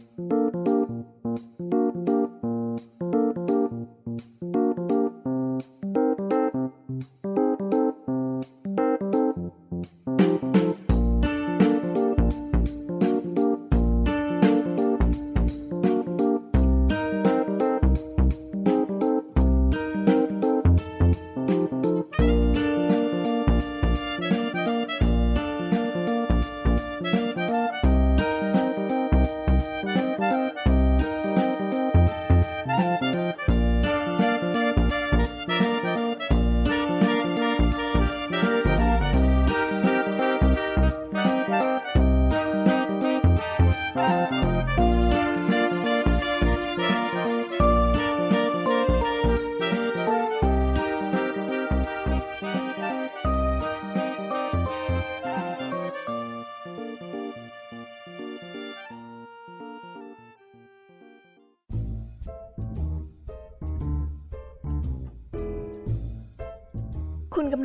คุณ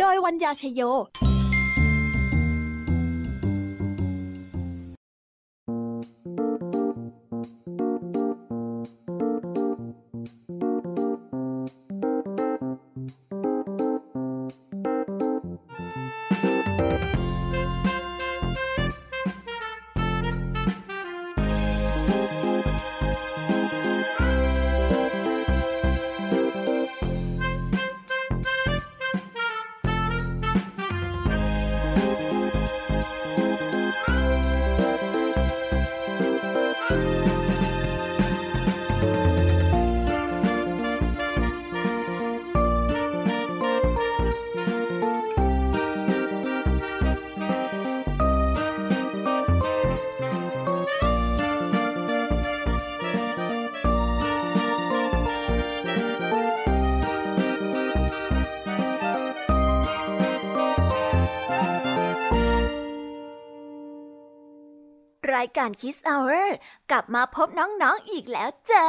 โดยวัญญาชยโยายการ Kiss Hour กลับมาพบน้องๆอีกแล้วจ้า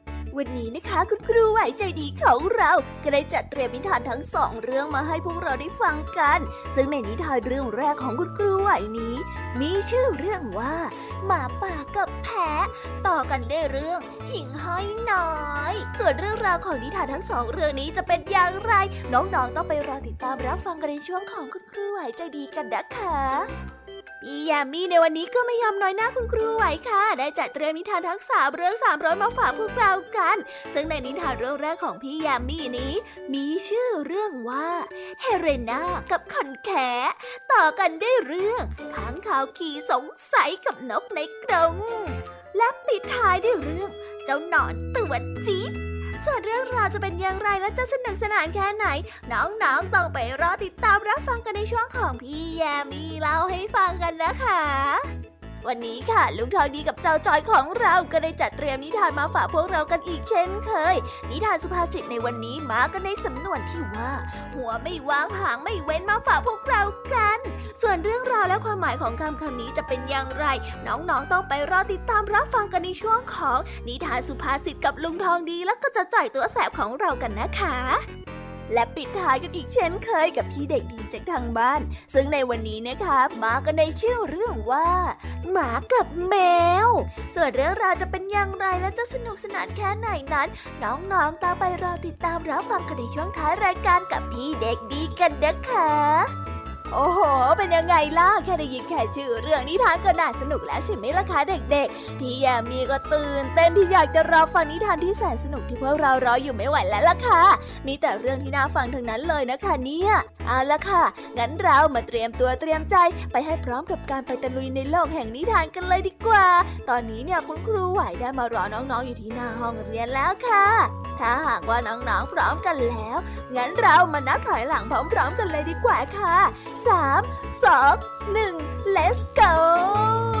วันนี้นะคะคุณครูไหวใจดีของเราก็ได้จัดเตรียมนิทานทั้งสองเรื่องมาให้พวกเราได้ฟังกัน ซึ่งในนิทานเรื่องแรกของคุณครูไหวนี้ มีชื่อเรื่องว่าหมาป่ากับแพะต่อกันได้เรื่องหิ่งห้อยน้อย ส่วนเรื่องราวของนิทานทั้งสองเรื่องนี้จะเป็นอย่างไร น้องๆต้องไปรอติดตามรับฟังกันในช่วงของคุณครูไหวใจดีกันนะคะ พี่ยามีในวันนี้ก็ไม่ยอมน้อยหน้าคุณครูไหวค่ะ ได้จัดเตรียมนิทานทั้งสามเรื่องสามร้อยมาฝากพวกเรากัน ซึ่งในนิทานเรื่องแรกของพี่ยามีนี้ มีชื่อเรื่องว่าเฮเรนากับคอนแคต่อกันได้เรื่องค้างคาวขี่สงสัยกับนกในกรงและปิดท้ายด้วยเรื่อง เจ้าหนอนตัวจี๊ด ส่วนเรื่องราวจะเป็นอย่างไรและจะสนุกสนานแค่ไหน น้องๆต้องไปรอติดตามรับฟังกันในช่วงของพี่แยมีเล่าให้ฟังกันนะคะ วันนี้ค่ะลุงทองดีกับเจ้าจอยของเราก็ได้จัดเตรียมนิทานมาฝากพวกเรากันอีกเช่นเคย นิทานสุภาษิตในวันนี้มากันในสำนวนที่ว่า หัวไม่วางหางไม่เว้นมาฝากพวกเรากัน ส่วนเรื่องราวและความหมายของคำคำนี้จะเป็นอย่างไร น้องๆต้องไปรอติดตามรับฟังกันในช่วงของ นิทานสุภาษิตกับลุงทองดีและก็จะจ่อยตัวแสบของเรากันนะคะ และปิดท้ายกันอีกเช่นเคยกับพี่เด็กดีจากทางบ้าน ซึ่งในวันนี้นะคะมากันในชื่อเรื่องว่า หมากับแมว ส่วนเรื่องราวจะเป็นอย่างไรและจะสนุกสนานแค่ไหนนั้น น้องๆตามไปรอติดตามรับฟังกันในช่วงท้ายรายการกับพี่เด็กดีกันนะคะ โอ้โห เป็นยังไงล่ะ แค่ได้ยินแค่ชื่อเรื่องนิทานก็น่าสนุกแล้วใช่ไหมล่ะคะเด็กๆ พี่ยามีก็ตื่นเต้นที่อยากจะรอฟังนิทานที่แสนสนุกที่พวกเรารออยู่ไม่ไหวแล้วล่ะค่ะ มีแต่เรื่องที่น่าฟังทั้งนั้นเลยนะคะเนี่ยเอาละค่ะ งั้นเรามาเตรียมตัวเตรียมใจไปให้พร้อมกับการไปตะลุยในโลกแห่งนิทานกันเลยดีกว่า ตอนนี้เนี่ยคุณครูไหวได้มารอน้องๆอยู่ที่หน้าห้องเรียนแล้วค่ะ ถ้าหากว่าน้องๆพร้อมกันแล้ว งั้นเรามานับถอยหลังพร้อมๆกันเลยดีกว่าค่ะสามสองหนึ่ง let's go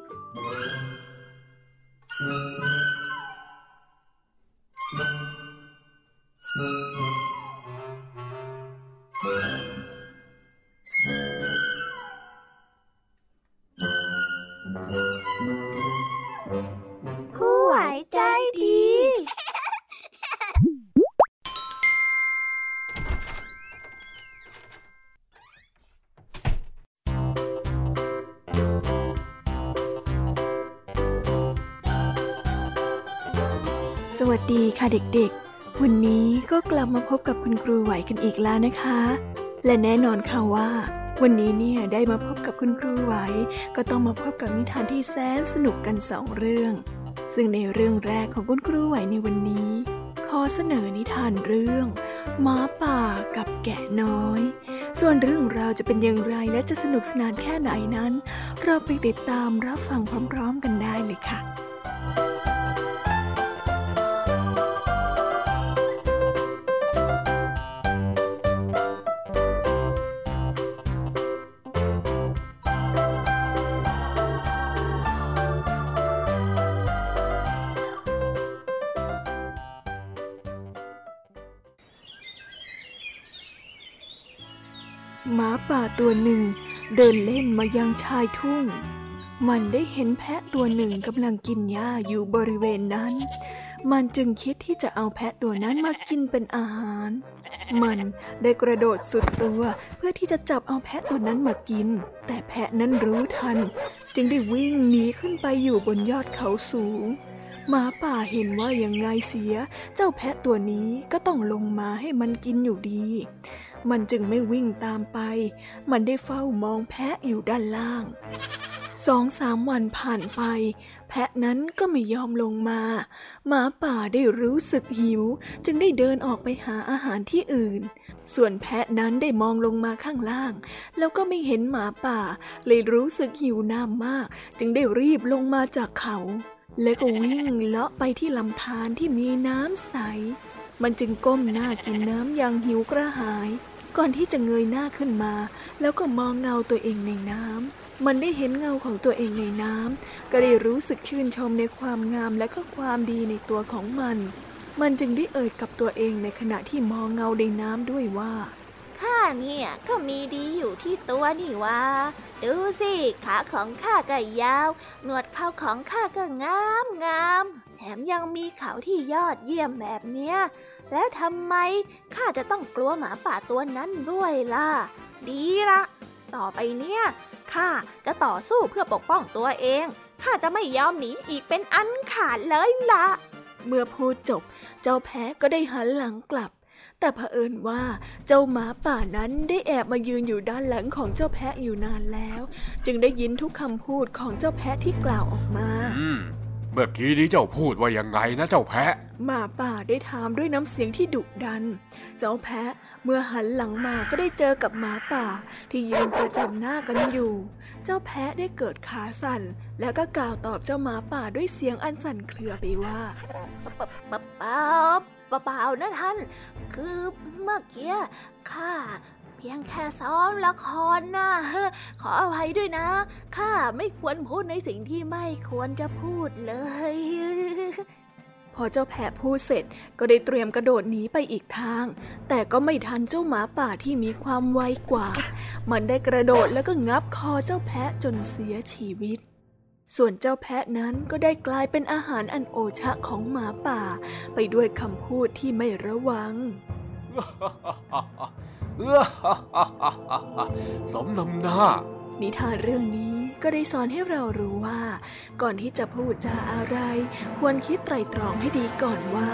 ค่ะเด็กๆ วันนี้ก็กลับมาพบกับคุณครูไหวกันอีกแล้วนะคะ และแน่นอนค่ะว่า วันนี้เนี่ยได้มาพบกับคุณครูไหว ก็ต้องมาพบกับนิทานที่แสนสนุกกันสองเรื่อง ซึ่งในเรื่องแรกของคุณครูไหวในวันนี้ ขอเสนอนิทานเรื่องหมาป่ากับแกะน้อย ส่วนเรื่องราวจะเป็นอย่างไรและจะสนุกสนานแค่ไหนนั้น เราไปติดตามรับฟังพร้อม ๆ กันได้เลยค่ะ หมาป่าตัวหนึ่ง เดินเล่นมายังชายทุ่ง มันได้เห็นแพะตัวหนึ่งกำลังกินหญ้าอยู่บริเวณนั้น มันจึงคิดที่จะเอาแพะตัวนั้นมากินเป็นอาหาร มันได้กระโดดสุดตัวเพื่อที่จะจับเอาแพะตัวนั้นมากิน แต่แพะนั้นรู้ทัน จึงได้วิ่งหนีขึ้นไปอยู่บนยอดเขาสูง หมาป่าเห็นว่ายังไงเสีย เจ้าแพะตัวนี้ก็ต้องลงมาให้มันกินอยู่ดี มันจึงไม่วิ่งตามไป มันได้เฝ้ามองแพะอยู่ด้านล่างสองสามวันผ่านไป แพะนั้นก็ไม่ยอมลงมา หมาป่าได้รู้สึกหิว จึงได้เดินออกไปหาอาหารที่อื่น ส่วนแพะนั้นได้มองลงมาข้างล่าง แล้วก็ไม่เห็นหมาป่า เลยรู้สึกหิวน้ำมาก จึงได้รีบลงมาจากเขา และก็วิ่งเลาะไปที่ลำธารที่มีน้ำใส มันจึงก้มหน้ากินน้ำอย่างหิวกระหาย ก่อนที่จะเงยหน้าขึ้นมา แล้วก็มองเงาตัวเองในน้ำ มันได้เห็นเงาของตัวเองในน้ำ ก็ได้รู้สึกชื่นชมในความงามและก็ความดีในตัวของมัน มันจึงได้เอ่ยกับตัวเองในขณะที่มองเงาในน้ำด้วยว่า ข้าเนี่ยก็มีดีอยู่ที่ตัวนี่วะดูสิขาของข้าก็ยาว หนวดเขาของข้าก็งามงามแถมยังมีเขาที่ยอดเยี่ยมแบบเนี้ย แล้วทำไมข้าจะต้องกลัวหมาป่าตัวนั้นด้วยล่ะ ดีละ ต่อไปเนี่ยข้าจะต่อสู้เพื่อปกป้องตัวเอง ข้าจะไม่ยอมหนีอีกเป็นอันขาดเลยล่ะเมื่อพูดจบ เจ้าแพะก็ได้หันหลังกลับ แต่เผอิญว่าเจ้าหมาป่านั้นได้แอบมายืนอยู่ด้านหลังของเจ้าแพะอยู่นานแล้ว จึงได้ยินทุกคำพูดของเจ้าแพะที่กล่าวออกมาอืมเมื่อกี้นี้เจ้าพูดว่ายังไงนะเจ้าแพะ หมาป่าได้ถามด้วยน้ำเสียงที่ดุดัน เจ้าแพะเมื่อหันหลังมาก็ได้เจอกับหมาป่า ที่ยืนประจันหน้ากันอยู่ เจ้าแพะได้เกิดขาสั่น แล้วก็กล่าวตอบเจ้าหมาป่าด้วยเสียงอันสั่นเครือไปว่าปะปะ เปล่าเปล่านะท่าน คือเมื่อกี้ข้าเพียงแค่ซ้อมละครนะขออภัยด้วยนะข้าไม่ควรพูดในสิ่งที่ไม่ควรจะพูดเลย พอเจ้าแพะพูดเสร็จก็ได้เตรียมกระโดดหนีไปอีกทาง แต่ก็ไม่ทันเจ้าหมาป่าที่มีความไวกว่า มันได้กระโดดแล้วก็งับคอเจ้าแพะจนเสียชีวิต ส่วนเจ้าแพะนั้นก็ได้กลายเป็นอาหารอันโอชะของหมาป่า ไปด้วยคำพูดที่ไม่ระวัง สมนำหน้า นิทานเรื่องนี้ก็ได้สอนให้เรารู้ว่า ก่อนที่จะพูดจาอะไร ควรคิดไตร่ตรองให้ดีก่อนว่า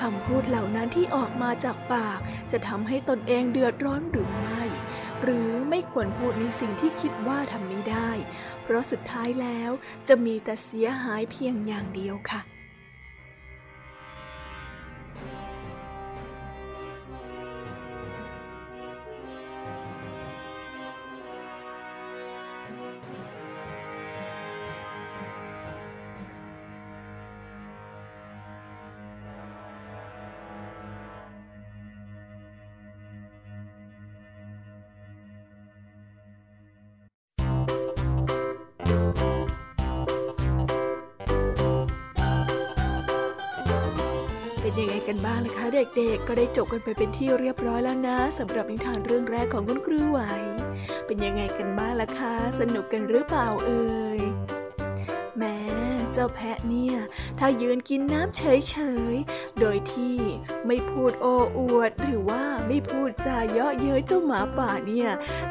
คำพูดเหล่านั้นที่ออกมาจากปาก จะทำให้ตนเองเดือดร้อนหรือไม่หรือไม่ควรพูดในสิ่งที่คิดว่าทำไม่ได้ เพราะสุดท้ายแล้วจะมีแต่เสียหายเพียงอย่างเดียวค่ะ ยังไงกันบ้างล่ะคะ เด็กๆ ก็ได้จบกันไปเป็นที่เรียบร้อยแล้วนะสำหรับนิทานเรื่องแรกของคุณครูไหว เป็นยังไงกันบ้างล่ะคะ สนุกกันหรือเปล่าเอ่ย เจ้าแพะเนี่ย ถ้ายืนกินน้ำเฉยๆ โดยที่ไม่พูดโอ้อวด หรือว่าไม่พูดจาเยาะเย้ยเจ้าหมาป่าเนี่ย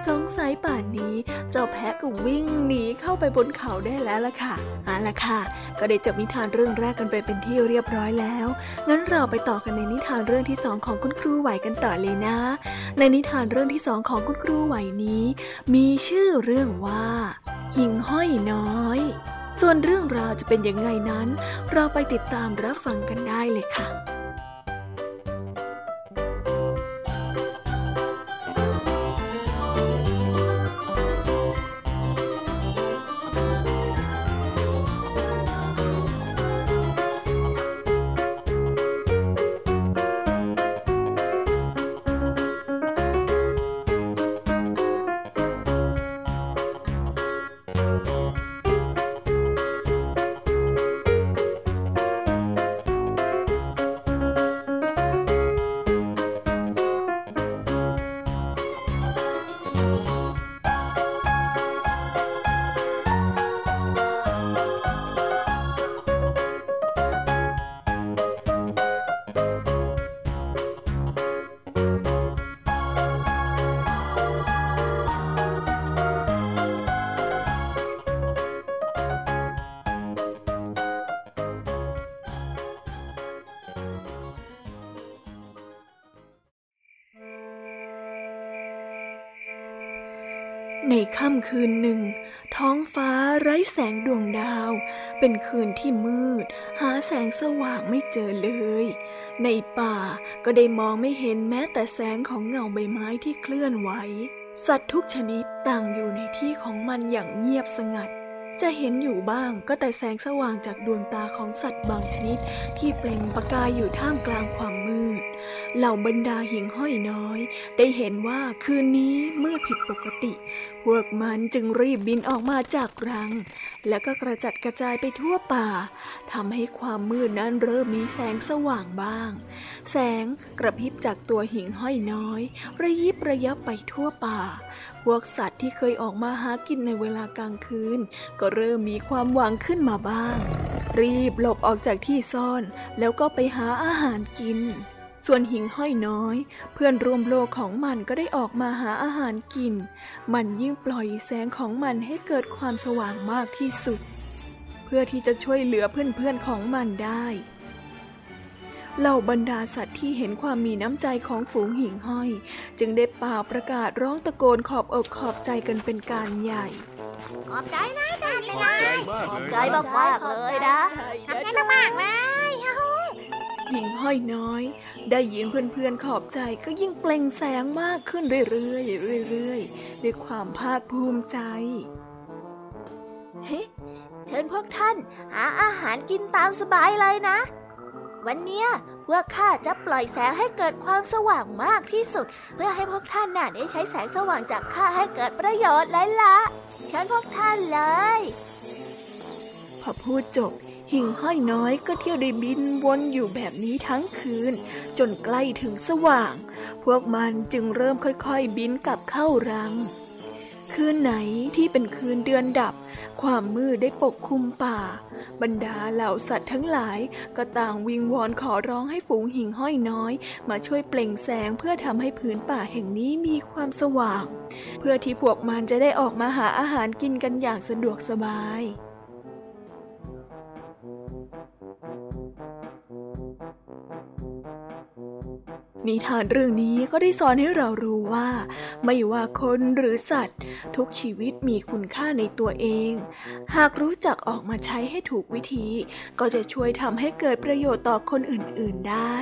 สงสัยป่านนี้ เจ้าแพะก็วิ่งหนีเข้าไปบนเขาได้แล้วล่ะค่ะเอาล่ะค่ะ ก็ได้จบนิทานเรื่องแรกกันไปเป็นที่เรียบร้อยแล้ว งั้นเราไปต่อกันในนิทานเรื่องที่สองของคุณครูไหวกันต่อเลยนะ ในนิทานเรื่องที่สองของคุณครูไหวนี้ มีชื่อเรื่องว่าหิ่งห้อยน้อย ส่วนเรื่องราวจะเป็นยังไงนั้น เราไปติดตามรับฟังกันได้เลยค่ะ ค่ำคืนหนึ่ง ท้องฟ้าไร้แสงดวงดาว เป็นคืนที่มืด หาแสงสว่างไม่เจอเลย ในป่าก็ได้มองไม่เห็นแม้แต่แสงของเงาใบไม้ที่เคลื่อนไหว สัตว์ทุกชนิดต่างอยู่ในที่ของมันอย่างเงียบสงัด จะเห็นอยู่บ้างก็แต่แสงสว่างจากดวงตาของสัตว์บางชนิด ที่เปล่งประกายอยู่ท่ามกลางความมืดด เหล่าบรรดาหิ่งห้อยน้อย ได้เห็นว่าคืนนี้มืดผิดปกติ พวกมันจึงรีบบินออกมาจากรัง แล้วก็กระจัดกระจายไปทั่วป่าทำให้ความมืดนั้นเริ่มมีแสงสว่างบ้าง แสงกระพริบจากตัวหิ่งห้อยน้อย ระยิบระยับไปทั่วป่า พวกสัตว์ที่เคยออกมาหากินในเวลากลางคืน ก็เริ่มมีความหวังขึ้นมาบ้าง รีบหลบออกจากที่ซ่อน แล้วก็ไปหาอาหารกิน ส่วนหิ่งห้อยน้อย เพื่อนร่วมโลกของมันก็ได้ออกมาหาอาหารกิน มันยิ่งปล่อยแสงของมันให้เกิดความสว่างมากที่สุด เพื่อที่จะช่วยเหลือเพื่อนๆของมันได้เหล่าบรรดาสัตว์ที่เห็นความมีน้ำใจของฝูงหิ่งห้อย จึงได้ป่าประกาศร้องตะโกนขอบอกขอบใจกันเป็นการใหญ่ ขอบใจนะจันขอบใจมากขอบเลยใจมากๆเลยนะขอบใจมากๆเลย หิ่งห้อยน้อย ได้ยินเพื่อนๆขอบใจก็ยิ่งเปล่งแสงมากขึ้นเรื่อยๆเรื่อยๆด้วยความภาคภูมิใจ เฮ้เชิญพวกท่าน หาอาหารกินตามสบายเลยนะ วันเนี้ยพวกข้าจะปล่อยแสงให้เกิดความสว่างมากที่สุด เพื่อให้พวกท่านน่ะได้ใช้แสงสว่างจากข้าให้เกิดประโยชน์เลยละเชิญพวกท่านเลย พอพูดจบ หิ่งห้อยน้อยก็เที่ยวได้บินวนอยู่แบบนี้ทั้งคืน จนใกล้ถึงสว่าง พวกมันจึงเริ่มค่อยๆบินกลับเข้ารัง คืนไหนที่เป็นคืนเดือนดับ ความมืดได้ปกคลุมป่า บรรดาเหล่าสัตว์ทั้งหลายก็ต่างวิงวอนขอร้องให้ฝูงหิ่งห้อยน้อย มาช่วยเปล่งแสงเพื่อทำให้ผืนป่าแห่งนี้มีความสว่าง เพื่อที่พวกมันจะได้ออกมาหาอาหารกินกันอย่างสะดวกสบาย นิทานเรื่องนี้ก็ได้สอนให้เรารู้ว่า ไม่ว่าคนหรือสัตว์ ทุกชีวิตมีคุณค่าในตัวเอง หากรู้จักออกมาใช้ให้ถูกวิธี ก็จะช่วยทำให้เกิดประโยชน์ต่อคนอื่น ๆได้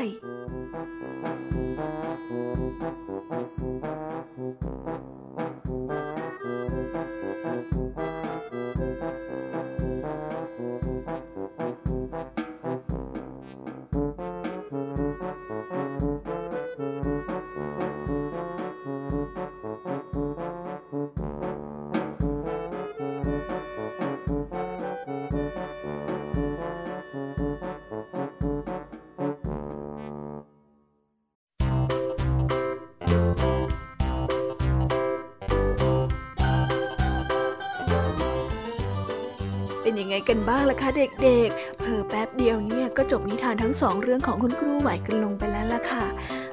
ยังไงกันบ้างล่ะคะเด็กๆ เพอแป๊บเดียวเนี่ยก็จบนิทานทั้งสองเรื่องของคุณครูไหวกันลงไปแล้วล่ะค่ะ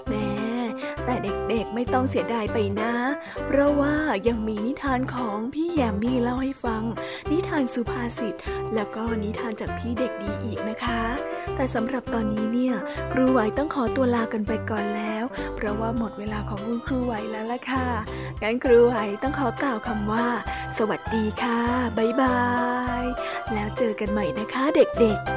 แม่แต่เด็กๆไม่ต้องเสียดายไปนะ เพราะว่ายังมีนิทานของพี่แยมมี่เล่าให้ฟัง นิทานสุภาษิต แล้วก็นิทานจากพี่เด็กดีอีกนะคะ แต่สำหรับตอนนี้เนี่ย ครูไหวต้องขอตัวลากันไปก่อนแล้ว เพราะว่าหมดเวลาของคุณครูไหวแล้วล่ะค่ะ งั้นครูไหวต้องขอกล่าวคำว่า สวัสดีค่ะ บ๊ายบาย แล้วเจอกันใหม่นะคะเด็กๆ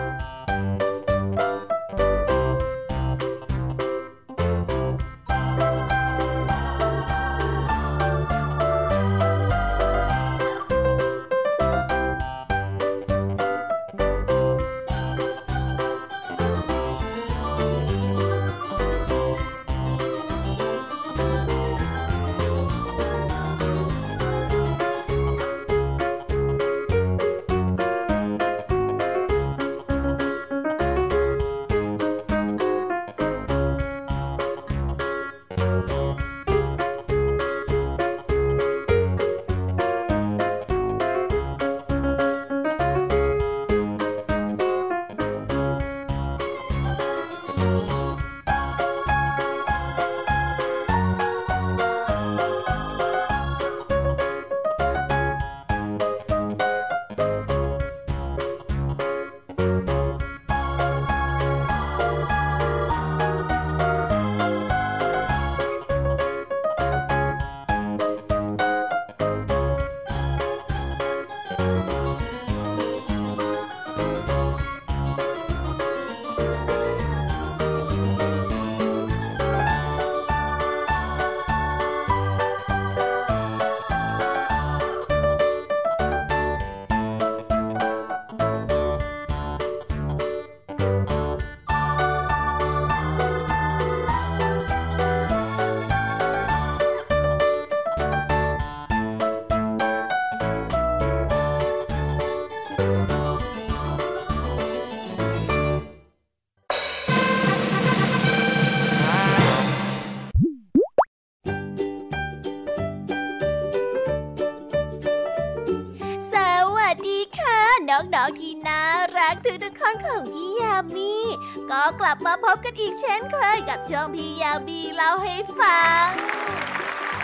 มาพบกันอีกเช่นเคยกับช่องพี่ยามีเล่าให้ฟัง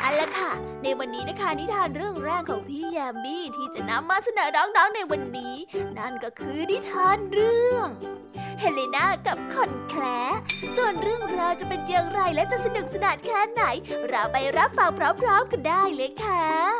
เอาละค่ะ ในวันนี้นะคะนิทานเรื่องแรกของพี่ยามีที่จะนำมาเสนอน้องๆในวันนี้ นั่นก็คือนิทานเรื่องเฮเลนากับคอนแคลส่วนเรื่องราวจะเป็นอย่างไรและจะสนุกสนานแค่ไหน เราไปรับฟังพร้อมๆกันได้เลยค่ะ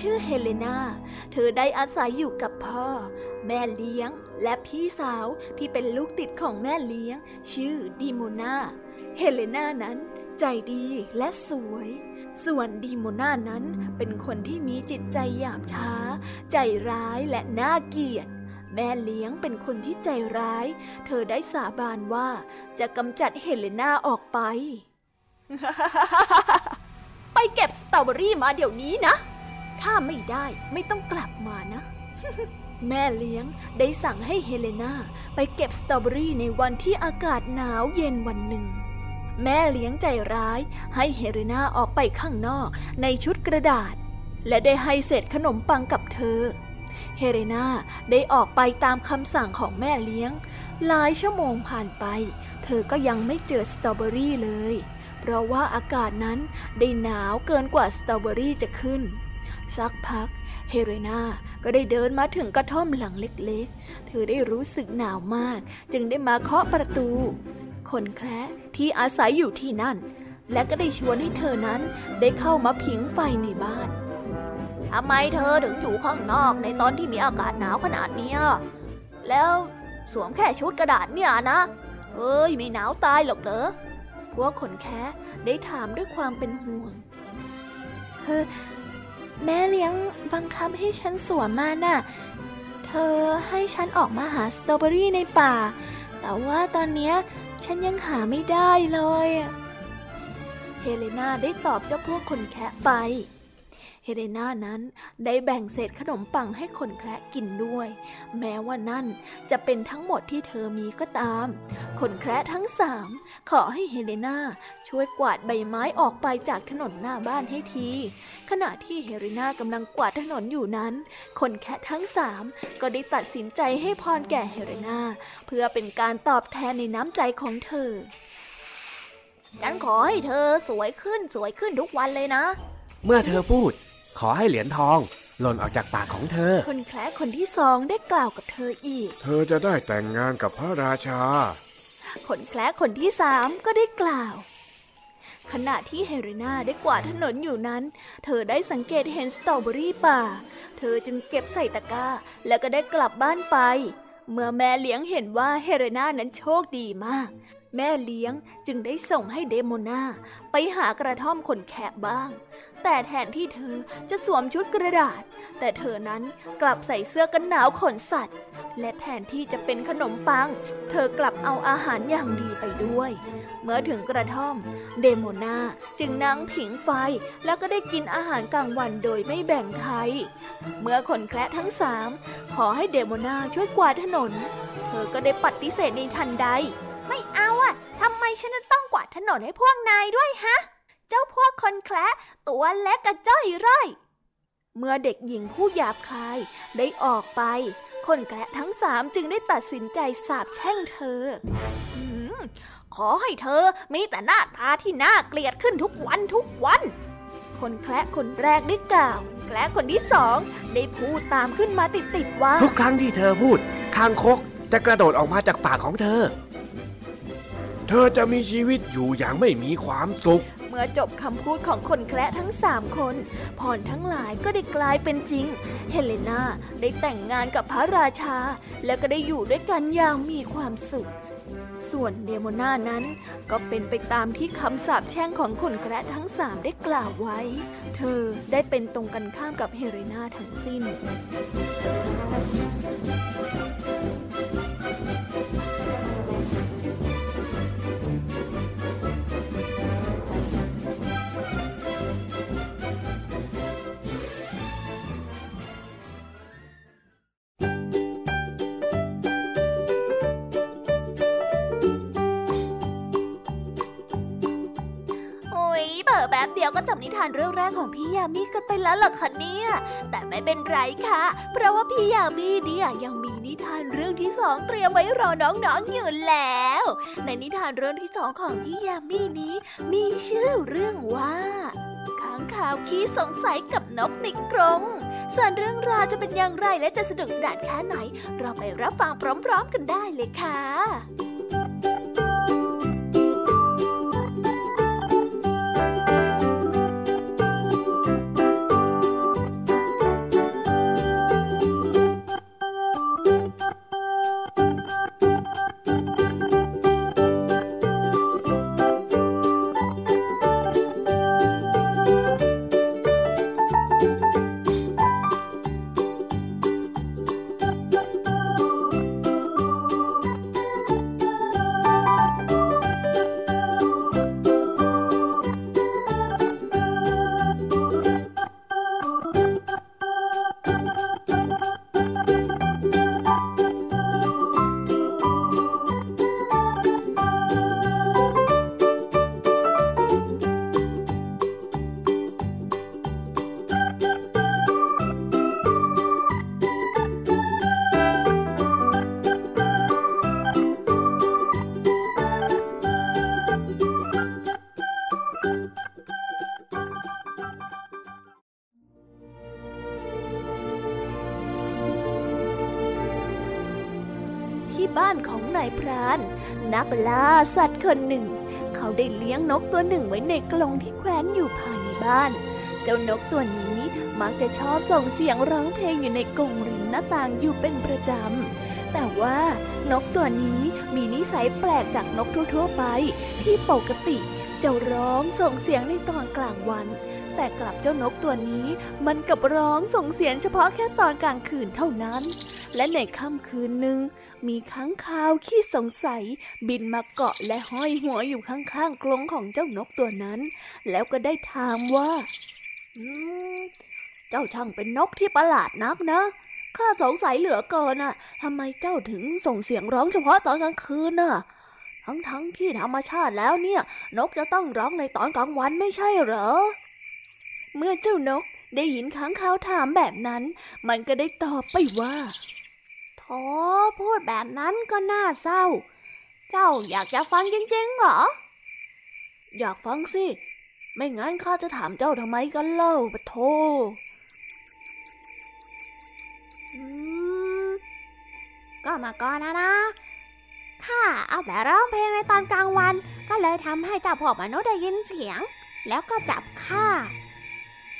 ชื่อเฮเลนา เธอได้อาศัยอยู่กับพ่อ แม่เลี้ยง และพี่สาวที่เป็นลูกติดของแม่เลี้ยง ชื่อดีโมนาเฮเลนานั้นใจดีและสวย ส่วนดีโมนานั้นเป็นคนที่มีจิตใจหยาบช้า ใจร้ายและน่าเกลียดแม่เลี้ยงเป็นคนที่ใจร้าย เธอได้สาบานว่าจะกำจัดเฮเลนาออกไป ไปเก็บสตรอเบอรี่มาเดี๋ยวนี้นะ ถ้าไม่ได้ไม่ต้องกลับมานะ แม่เลี้ยงได้สั่งให้เฮเลนาไปเก็บสตรอเบอรี่ในวันที่อากาศหนาวเย็นวันหนึ่ง แม่เลี้ยงใจร้าย ให้เฮเลนาออกไปข้างนอกในชุดกระดาษ และได้ให้เศษขนมปังกับเธอ เฮเลนาได้ออกไปตามคำสั่งของแม่เลี้ยง หลายชั่วโมงผ่านไป เธอก็ยังไม่เจอสตรอเบอรี่เลย เพราะว่าอากาศนั้นได้หนาวเกินกว่าสตรอเบอรี่จะขึ้น สักพัก เฮเรนาก็ได้เดินมาถึงกระท่อมหลังเล็กๆ เธอได้รู้สึกหนาวมาก จึงได้มาเคาะประตู คนแคระที่อาศัยอยู่ที่นั่น และก็ได้ชวนให้เธอนั้นได้เข้ามาผิงไฟในบ้านทำไมเธอถึงอยู่ข้างนอกในตอนที่มีอากาศหนาวขนาดนี้แล้วสวมแค่ชุดกระดาษเนี่ยนะเฮ้ยไม่หนาวตายหรอกเหรอพวกขนแคะได้ถามด้วยความเป็นห่วงเธอ แม่เลี้ยงบังคับให้ฉันสวมมาน่ะ เธอให้ฉันออกมาหาสตรอเบอรี่ในป่า แต่ว่าตอนเนี้ยฉันยังหาไม่ได้เลย เฮเลนาได้ตอบเจ้าพวกคนแคะไป เฮเลนานั้นได้แบ่งเศษขนมปังให้คนแคระกินด้วย แม้ว่านั่นจะเป็นทั้งหมดที่เธอมีก็ตาม คนแคระทั้งสามขอให้เฮเลนาช่วยกวาดใบไม้ออกไปจากถนนหน้าบ้านให้ที ขณะที่เฮเลนากำลังกวาดถนนอยู่นั้น คนแคระทั้งสามก็ได้ตัดสินใจให้พรแก่เฮเลนาเพื่อเป็นการตอบแทนในน้ำใจของเธอฉันขอให้เธอสวยขึ้นสวยขึ้นทุกวันเลยนะ เมื่อเธอพูด ขอให้เหรียญทอง หล่นออกจากปากของเธอ คนแคระคนที่สองได้กล่าวกับเธออีก เธอจะได้แต่งงานกับพระราชา คนแคละคนที่สามก็ได้กล่าว ขณะที่เฮเรนาได้กวาดถนนอยู่นั้น เธอได้สังเกตเห็นสตรอเบอรี่ป่า เธอจึงเก็บใส่ตะกร้า แล้วก็ได้กลับบ้านไป เมื่อแม่เลี้ยงเห็นว่าเฮเรนานั้นโชคดีมากแม่เลี้ยงจึงได้ส่งให้เดโมนาไปหากระท่อมคนแคระบ้าง แต่แทนที่เธอจะสวมชุดกระดาษ แต่เธอนั้นกลับใส่เสื้อกันหนาวขนสัตว์ และแทนที่จะเป็นขนมปัง เธอกลับเอาอาหารอย่างดีไปด้วย เมื่อถึงกระท่อม เดโมนาจึงนั่งผิงไฟแล้วก็ได้กินอาหารกลางวันโดยไม่แบ่งใคร เมื่อคนแคระทั้งสามขอให้เดโมนาช่วยกวาดถนน เธอก็ได้ปฏิเสธในทันใด ไม่เอาอะทำไมฉันต้องกวาดถนนให้พวกนายด้วยฮะ เจ้าพวกคนแคระตัวเล็กกระจ้อยร่อย เมื่อเด็กหญิงผู้หยาบคายได้ออกไป คนแคระทั้งสามจึงได้ตัดสินใจสาบแช่งเธออืมขอให้เธอมีแต่หน้าตาที่น่าเกลียดขึ้นทุกวันทุกวัน คนแคระคนแรกได้กล่าว แคระคนที่สองได้พูดตามขึ้นมาติดๆว่า ทุกครั้งที่เธอพูดคางคกจะกระโดดออกมาจากปากของเธอ เธอจะมีชีวิตอยู่อย่างไม่มีความสุข เมื่อจบคำพูดของคนแคระทั้งสามคนพรทั้งหลายก็ได้กลายเป็นจริง เฮเลนาได้แต่งงานกับพระราชา แล้วก็ได้อยู่ด้วยกันอย่างมีความสุข ส่วนเดโมนานั้นก็เป็นไปตามที่คำสาปแช่งของคนแคระทั้งสามได้กล่าวไว้ เธอได้เป็นตรงกันข้ามกับเฮเรนาทั้งสิ้น แป๊บเดียวก็จบนิทานเรื่องแรกของพี่ยามีกันไปแล้วล่ะคะเนี่ย แต่ไม่เป็นไรค่ะ เพราะว่าพี่ยามีเนี่ยยังมีนิทานเรื่องที่สองเตรียมไว้รอน้องๆอยู่แล้ว ในนิทานเรื่องที่สองของพี่ยามีนี้ มีชื่อเรื่องว่าค้างคาวขี้สงสัยกับนกในกรงส่วนเรื่องราวจะเป็นอย่างไรและจะสนุกสนานแค่ไหน เราไปรับฟังพร้อม ๆ กันได้เลยค่ะ นักล่าสัตว์คนหนึ่ง เขาได้เลี้ยงนกตัวหนึ่งไว้ในกรงที่แขวนอยู่ภายในบ้าน เจ้านกตัวนี้มักจะชอบส่งเสียงร้องเพลงอยู่ในกรงริมหน้าต่างอยู่เป็นประจำ แต่ว่านกตัวนี้มีนิสัยแปลกจากนกทั่วๆไป ที่ปกติจะร้องส่งเสียงในตอนกลางวัน แต่กลับเจ้านกตัวนี้ มันกับร้องส่งเสียงเฉพาะแค่ตอนกลางคืนเท่านั้น และในค่ำคืนหนึ่งมีค้างคาวขี้สงสัย บินมาเกาะและห้อยหัวอยู่ข้างๆกรงของเจ้านกตัวนั้น แล้วก็ได้ถามว่าอืมเจ้าช่างเป็นนกที่ประหลาดนักนะข้าสงสัยเหลือเกินน่ะทำไมเจ้าถึงส่งเสียงร้องเฉพาะตอนกลางคืนน่ะ ทั้งๆที่ธรรมชาติแล้วเนี่ย นกจะต้องร้องในตอนกลางวันไม่ใช่เหรอ เมื่อเจ้านกได้ยินค้างคาวถามแบบนั้น มันก็ได้ตอบไปว่าโธ่พูดแบบนั้นก็น่าเศร้า เจ้าอยากจะฟังจริงๆเหรอ อยากฟังสิ ไม่งั้นข้าจะถามเจ้าทำไมกันเล่าปะโธก็มาก่อนนะนะข้าเอาแต่ร้องเพลงในตอนกลางวัน ก็เลยทำให้เจ้าพวกมนุษย์ได้ยินเสียง แล้วก็จับข้า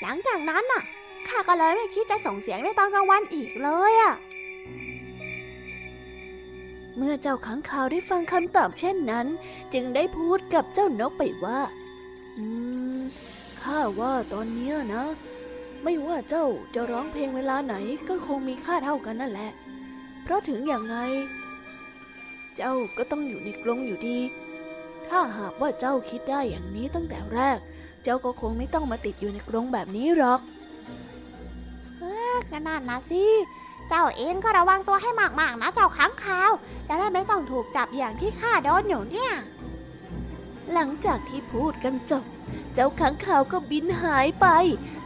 หลังจากนั้นน่ะข้าก็เลยไม่คิดจะส่งเสียงในตอนกลางวันอีกเลยอะเมื่อเจ้าขังคาวได้ฟังคำตอบเช่นนั้น จึงได้พูดกับเจ้านกไปว่า อืม ข้าว่าตอนเนี้ยนะ ไม่ว่าเจ้าจะร้องเพลงเวลาไหนก็คงมีค่าเท่ากันนั่นแหละ เพราะถึงอย่างไง เจ้าก็ต้องอยู่ในกรงอยู่ดี ถ้าหากว่าเจ้าคิดได้อย่างนี้ตั้งแต่แรก เจ้าก็คงไม่ต้องมาติดอยู่ในกรงแบบนี้หรอกก็นั่นนะสิ เจ้าเองก็ระวังตัวให้มากๆนะเจ้าค้างคาว จะได้ไม่ต้องถูกจับอย่างที่ข้าโดนอยู่เนี่ย หลังจากที่พูดกันจบ เจ้าขังขาวก็บินหายไป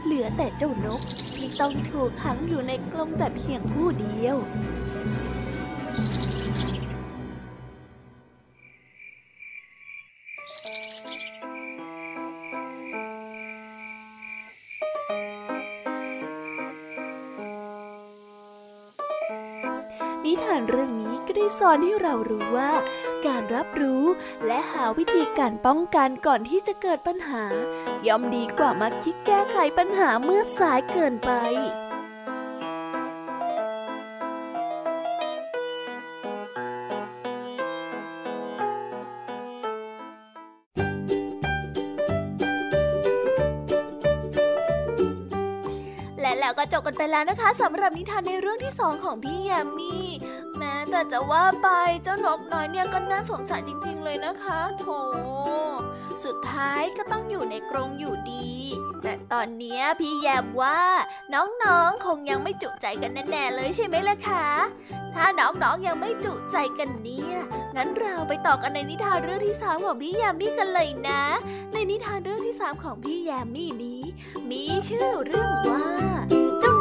เหลือแต่เจ้านกที่ต้องถูกขังอยู่ในกรงแต่เพียงผู้เดียวนิ อนให้เรารู้ว่า การรับรู้และหาวิธีการป้องกันก่อนที่จะเกิดปัญหา ย่อมดีกว่ามาคิดแก้ไขปัญหาเมื่อสายเกินไป จบกันไปแล้วนะคะสำหรับนิทานในเรื่องที่สองของพี่แยามีแม้แต่จะว่าไปเจ้านกน้อยเนี่ยก็น่าสงสารจริง ๆ เลยนะคะโถสุดท้ายก็ต้องอยู่ในกรงอยู่ดี แต่ตอนนี้พี่แยมว่าน้องๆคงยังไม่จุใจกันแน่ๆเลยใช่ไหมล่ะคะถ้าน้องๆยังไม่จุใจกันเนี่ยงั้นเราไปต่อกันในนิทานเรื่องที่สามของพี่ยามีกันเลยนะ ในนิทานเรื่องที่สามของพี่ยามีนี้ มีชื่อเรื่องว่า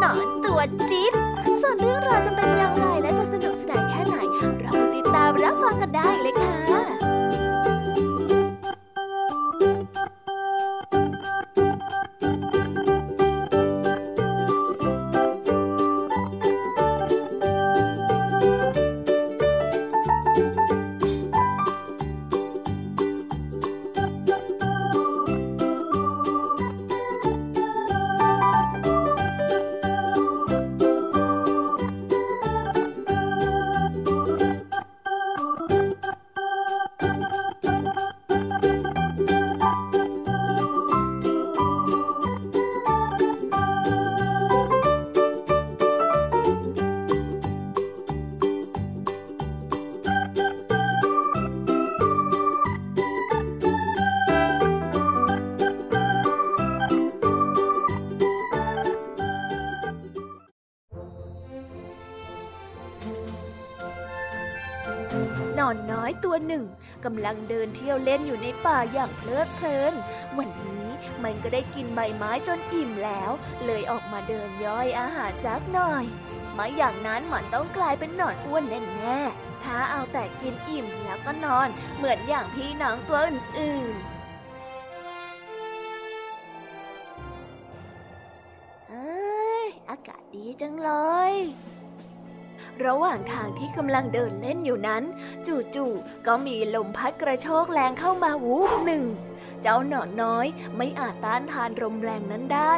นอนตัวจิ๊ดส่วนเรื่องราวจะเป็นอย่างไรและจะสนุกสนานแค่ไหน เราไปติดตามรับฟังกันได้เลยค่ะำลังเดินเที่ยวเล่นอยู่ในป่าอย่างเพลิดเพลิน วันนี้มันก็ได้กินใบไม้จนอิ่มแล้ว เลยออกมาเดินย่อยอาหารสักหน่อยไม่อย่างนั้นมันต้องกลายเป็นหนอนอ้วนแน่ๆถ้าเอาแต่กินอิ่มแล้วก็นอน เหมือนอย่างพี่น้องตัวอื่นๆเอ้ยอากาศดีจังเลย ระหว่างทางที่กำลังเดินเล่นอยู่นั้น จู่ๆก็มีลมพัดกระโชกแรงเข้ามาวูบหนึ่ง เจ้าหนอนน้อยไม่อาจต้านทานลมแรงนั้นได้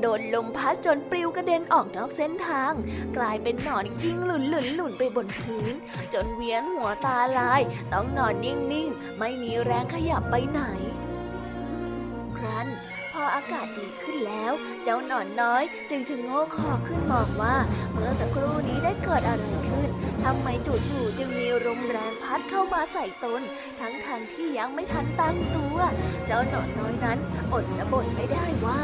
โดนลมพัดจนปลิวกระเด็นออกนอกเส้นทาง กลายเป็นหนอนกิ้งหลุนหลุนหลุนไปบนพื้น จนเวียนหัวตาลาย ต้องนอนนิ่งๆ ไม่มีแรงขยับไปไหนากาศดีขึ้นแล้ว เจ้าหนอนน้อยจึงชะโงกคอขึ้นมองว่า เมื่อสักครู่นี้ได้เกิดอะไรขึ้นทำไมจู่ๆจึงมีลมแรงพัดเข้ามาใส่ตน ทั้งทางๆที่ยังไม่ทันตั้งตัว เจ้าหนอนน้อยนั้นอดจะบ่นไม่ได้ว่า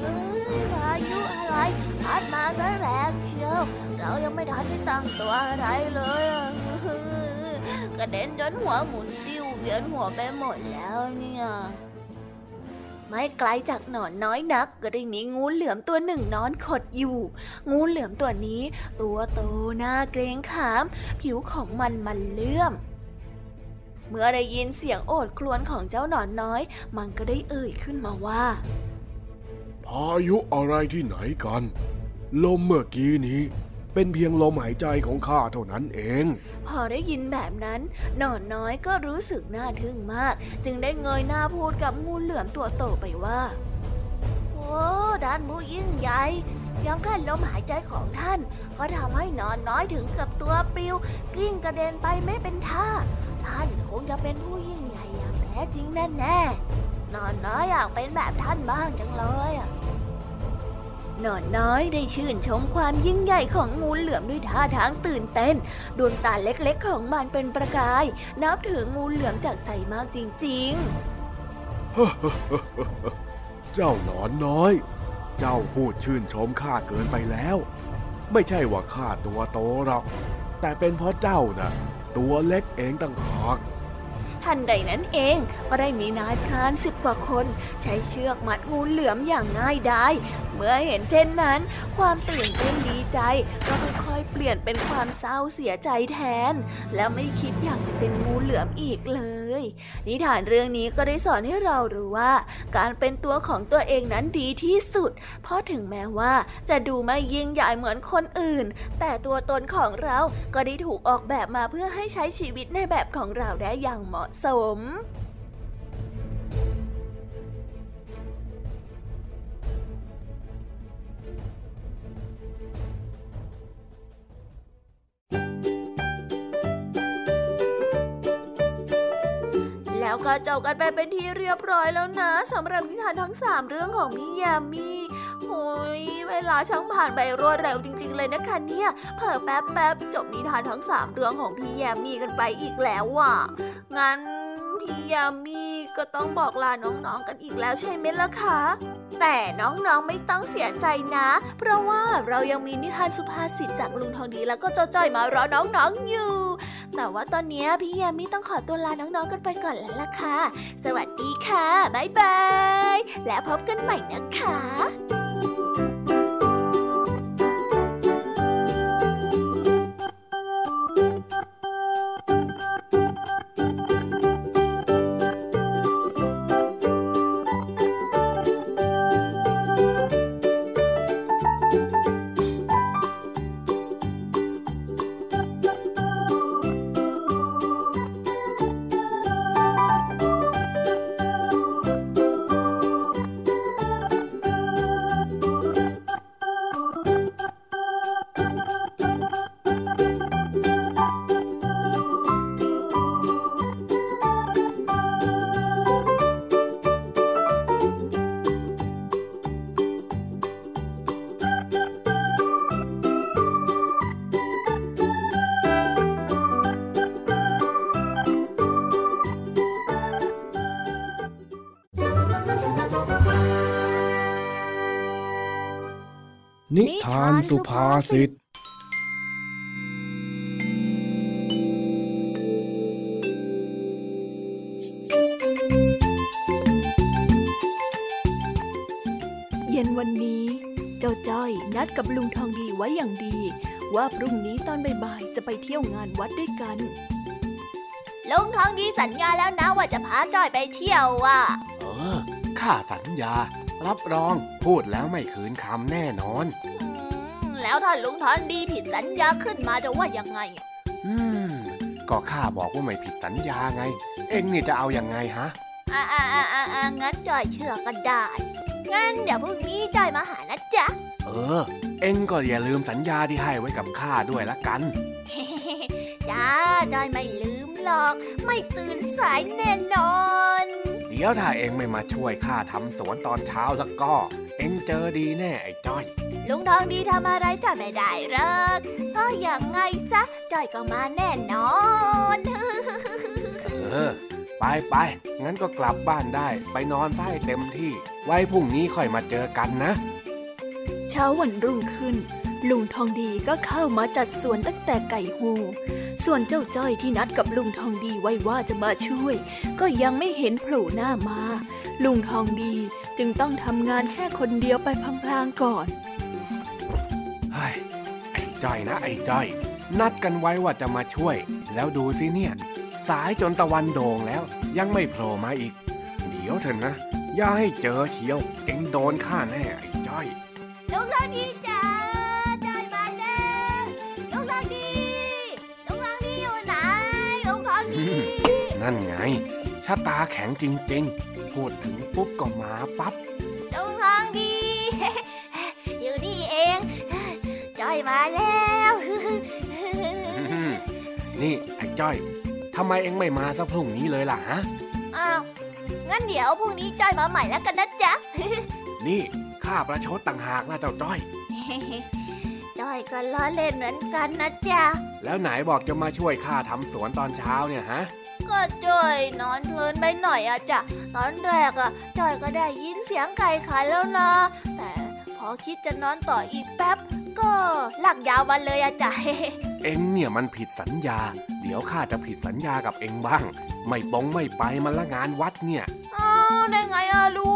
เอ้ยพายุอะไรพัดมาซะแรงเชียว เรายังไม่ทันได้ตั้งตัวอะไรเลยกระเด็นจนหัวหมุนติ้วเวียนหัวไปหมดแล้วเนี่ย ไม่ไกลจากหนอนน้อยนักก็ได้มีงูเหลือมตัวหนึ่งนอนขดอยู่ งูเหลือมตัวนี้ ตัวโตหน้าเกรงขาม ผิวของมันมันเลื่อม เมื่อได้ยินเสียงโอดครวญของเจ้าหนอนน้อย มันก็ได้เอ่ยขึ้นมาว่า พายุอะไรที่ไหนกัน ลมเมื่อกี้นี้ เป็นเพียงลมหายใจของข้าเท่านั้นเอง พอได้ยินแบบนั้น หนอนน้อยก็รู้สึกน่าทึ่งมาก จึงได้เงยหน้าพูดกับงูเหลือมตัวโตไปว่า โอ้ด้านผู้ยิ่งใหญ่ยังแค่ลมหายใจของท่าน ก็ทำให้นอนน้อยถึงกับตัวปลิว กลิ้งกระเด็นไปไม่เป็นท่า ท่านคงจะเป็นผู้ยิ่งใหญ่อย่างแท้จริงแน่แน่นอนน้อยอยากเป็นแบบท่านบ้างจังเลยอะ นอนน้อยได้ชื่นชมความยิ่งใหญ่ของงูเหลือมด้วยท่าทางตื่นเต้น ดวงตาเล็กๆของมันเป็นประกาย นับถืองูเหลือมจากใจมากจริงๆ เจ้าหนอนน้อย เจ้าพูดชื่นชมข้าเกินไปแล้ว ไม่ใช่ว่าข้าตัวโตหรอก แต่เป็นเพราะเจ้านะตัวเล็กเองต่างหาก ทันใดนั้นเอง ก็ได้มีนายพรานสิบกว่าคน ใช้เชือกมัดงูเหลือมอย่างง่ายดายเมื่อเห็นเช่นนั้น ความตื่นเต้นดีใจก็ค่อยๆเปลี่ยนเป็นความเศร้าเสียใจแทน แล้วไม่คิดอยากจะเป็นงูเหลือมอีกเลย นิทานเรื่องนี้ก็ได้สอนให้เรารู้ว่า การเป็นตัวของตัวเองนั้นดีที่สุด เพราะถึงแม้ว่าจะดูไม่ยิ่งใหญ่เหมือนคนอื่น แต่ตัวตนของเราก็ได้ถูกออกแบบมาเพื่อให้ใช้ชีวิตในแบบของเราได้อย่างเหมาะสม แล้วก็จบกันไปเป็นที่เรียบร้อยแล้วนะสำหรับนิทานทั้งสามเรื่องของพี่ยามีโอ้ยเวลาช่างผ่านไปรวดเร็วจริง ๆ เลยนะคะเนี่ยเผ่อแป๊บแป๊บๆจบนิทานทั้งสามเรื่องของพี่ยามีกันไปอีกแล้วว่ะงั้นพี่ยามีก็ต้องบอกลาน้องๆกันอีกแล้วใช่ไหมล่ะคะแต่น้องๆไม่ต้องเสียใจนะ เพราะว่าเรายังมีนิทานสุภาษิตจากลุงทองดีแล้วก็เจ้าจ้อยมารอน้องๆอยู่ แต่ว่าตอนนี้พี่ยามีต้องขอตัวลาน้องๆกันไปก่อนแล้วล่ะค่ะ สวัสดีค่ะ บ๊ายบาย และพบกันใหม่นะคะานสุภาษิตเย็นวันนี้ เจ้าจ้อยนัดกับลุงทองดีไว้อย่างดี ว่าพรุ่งนี้ตอนบ่ายๆจะไปเที่ยวงานวัดด้วยกันลุงทองดีสัญญาแล้วนะว่าจะพาจ้อยไปเที่ยวอะเออข้าสัญญา รับรองพูดแล้วไม่คืนคำแน่นอนอืม แล้วถ้าลุงทองดีผิดสัญญาขึ้นมาจะว่ายังไงอะอืม ก็ข้าบอกว่าไม่ผิดสัญญาไง เอ็งนี่จะเอาอยัางไงฮะ อ่าอ่าอ่าอ่างั้นจอยเชื่อก็ได้ งั้นเดี๋ยวพรุ่งนี้จอยมาหานะจ๊ะ เออ เอ็งก็อย่าลืมสัญญาที่ให้ไว้กับข้าด้วยละกัน จ้าจอยไม่ลืมหรอก ไม่ตื่นสายแน่นอน เดี๋ยวถ้าเอ็งไม่มาช่วยข้าทำสวนตอนเช้าสักก็ เอ็งเจอดีแน่ไอ้จ้อย ลุงทองดีทำอะไรจะไม่ได้หรอกเพราะอย่างไงซะจอยก็มาแน่นอน เออ ไปไปงั้นก็กลับบ้านได้ ไปนอนได้เต็มที่ ไว้พรุ่งนี้ค่อยมาเจอกันนะ เช้าวันรุ่งขึ้น ลุงทองดีก็เข้ามาจัดสวนตั้งแต่ไก่หู ส่วนเจ้าจ้อยที่นัดกับลุงทองดีไว้ว่าจะมาช่วย ก็ยังไม่เห็นโผล่หน้ามา ลุงทองดีจึงต้องทำงานแค่คนเดียวไปพลางๆก่อนเฮ้ยไอ้จ้อยนะไอ้จ้อย นัดกันไว้ว่าจะมาช่วย แล้วดูสิเนี่ย สายจนตะวันโด่งแล้ว ยังไม่โผล่มาอีก เดี๋ยวเถอะนะ อย่าให้เจอเชียว เอ็งโดนข้าแน่ไอ้จ้อยลุงทองดีจ้า นั่นไงชะตาแข็งจริงๆ พูดถึงปุ๊บก็มาปั๊บลุงทองดี อยู่นี่เองอยมาแล้ว นี่ไอ้จ้อยทำไมเอ็งไม่มาสักพรุ่งนี้เลยล่ะฮะ อ้าว งั้นเดี๋ยวพรุ่งนี้จ้อยมาใหม่แล้วกันนะจ๊ะ นี่ข้าประชดต่างหากนะเจ้าจ้อย จ้อยก็ล้อเล่นเหมือนกันนะจ๊ะ แล้วไหนบอกจะมาช่วยข้าทำสวนตอนเช้าเนี่ยฮะ ก็จ้อยนอนเพลินไปหน่อยอะจ้ะตอนแรกอะจ้อยก็ได้ยินเสียงไก่ขันแล้วนะ แต่พอคิดจะนอนต่ออีกแป๊บ ก็หลักยาวมาเลยอะจ้ะเอ็งเนี่ยมันผิดสัญญา เดี๋ยวข้าจะผิดสัญญากับเอ็งบ้าง ไม่ปงไม่ไปมันละงานวัดเนี่ยอ้าวได้ไงอะลุ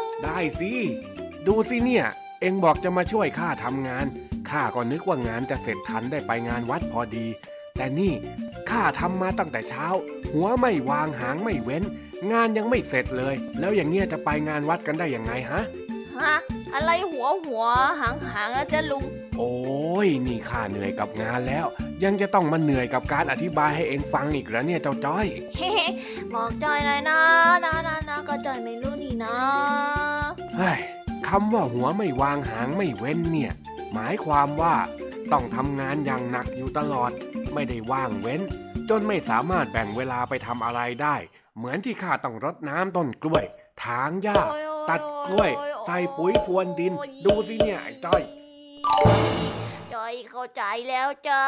ง ได้สิ ดูสิเนี่ย เอ็งบอกจะมาช่วยข้าทำงานข้าก็นึกว่างานจะเสร็จทันได้ไปงานวัดพอดี แต่นี่ข้าทำมาตั้งแต่เช้า หัวไม่วางหางไม่เว้น งานยังไม่เสร็จเลย แล้วอย่างเงี้ยจะไปงานวัดกันได้ยังไงฮะฮะอะไรหัวหัวหางหางนะจ๊ะลุง โอ้ยนี่ข้าเหนื่อยกับงานแล้ว ยังจะต้องมาเหนื่อยกับการอธิบายให้เอ็งฟังอีกแล้วเนี่ยเจ้าจ้อยเฮ้บอกจอยหน่อยนะนะนะนะก็จอยไม่รู้นี่นะเฮ้ยคำว่าหัวไม่วางหางไม่เว้นเนี่ย หมายความว่าต้องทำงานอย่างหนักอยู่ตลอด ไม่ได้ว่างเว้น จนไม่สามารถแบ่งเวลาไปทำอะไรได้ เหมือนที่ข้าต้องรดน้ำต้นกล้วย ถางหญ้า ตัดกล้วย ใส่ปุ๋ยพรวนดิน ดูสิเนี่ยไอ้จ้อยจอยเข้าใจแล้วจ้า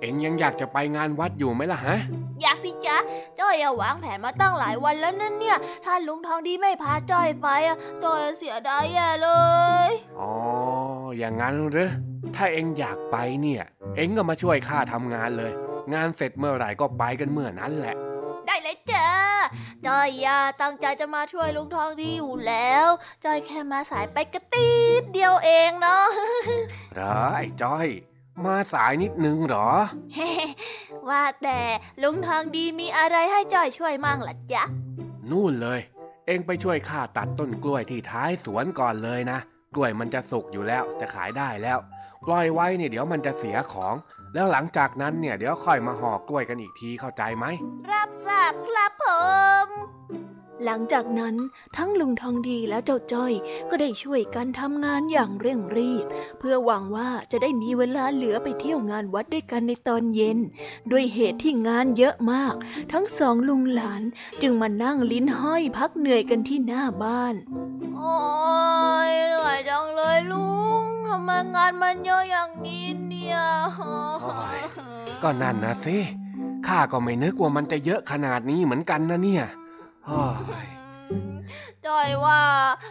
เอ็งยังอยากจะไปงานวัดอยู่ไหมล่ะฮะ อยากสิจ๊ะ จ้อยอะวางแผนมาตั้งหลายวันแล้วนั่นเนี่ย ถ้าลุงทองดีไม่พาจ้อยไปอะจ้อยเสียดายแย่เลย อ๋อ อย่างนั้นหรือ ถ้าเอ็งอยากไปเนี่ย เอ็งก็มาช่วยข้าทำงานเลย งานเสร็จเมื่อไหร่ก็ไปกันเมื่อนั้นแหละได้เลยจ้าจ้อยอะตั้งใจจะมาช่วยลุงทองดีอยู่แล้วจ้อยแค่มาสายไปกระติดเดียวเองเนาะเหรอไอ้จ้อย มาสายนิดนึงเหรอ ว่าแต่ลุงทองดีมีอะไรให้จ้อยช่วยมั่งล่ะจ๊ะ นู่นเลย เอ็งไปช่วยข้าตัดต้นกล้วยที่ท้ายสวนก่อนเลยนะ กล้วยมันจะสุกอยู่แล้วจะขายได้แล้ว ปล่อยไว้เนี่ยเดี๋ยวมันจะเสียของ แล้วหลังจากนั้นเนี่ยเดี๋ยวค่อยมาห่อกล้วยกันอีกทีเข้าใจไหม รับทราบครับผม หลังจากนั้นทั้งลุงทองดีและเจ้าจ้อย ก็ได้ช่วยกันทำงานอย่างเร่งรีบ เพื่อหวังว่าจะได้มีเวลาเหลือไปเที่ยวงานวัดด้วยกันในตอนเย็น ด้วยเหตุที่งานเยอะมาก ทั้งสองลุงหลานจึงมานั่งลิ้นห้อยพักเหนื่อยกันที่หน้าบ้าน โอ้ยเหนื่อยจังเลยลุงทำไมงานมันเยอะอย่างนี้เนี่ยยก็นั่นนะสิข้าก็ไม่นึกว่ามันจะเยอะขนาดนี้เหมือนกันนะเนี่ยโอ้ย จอยว่า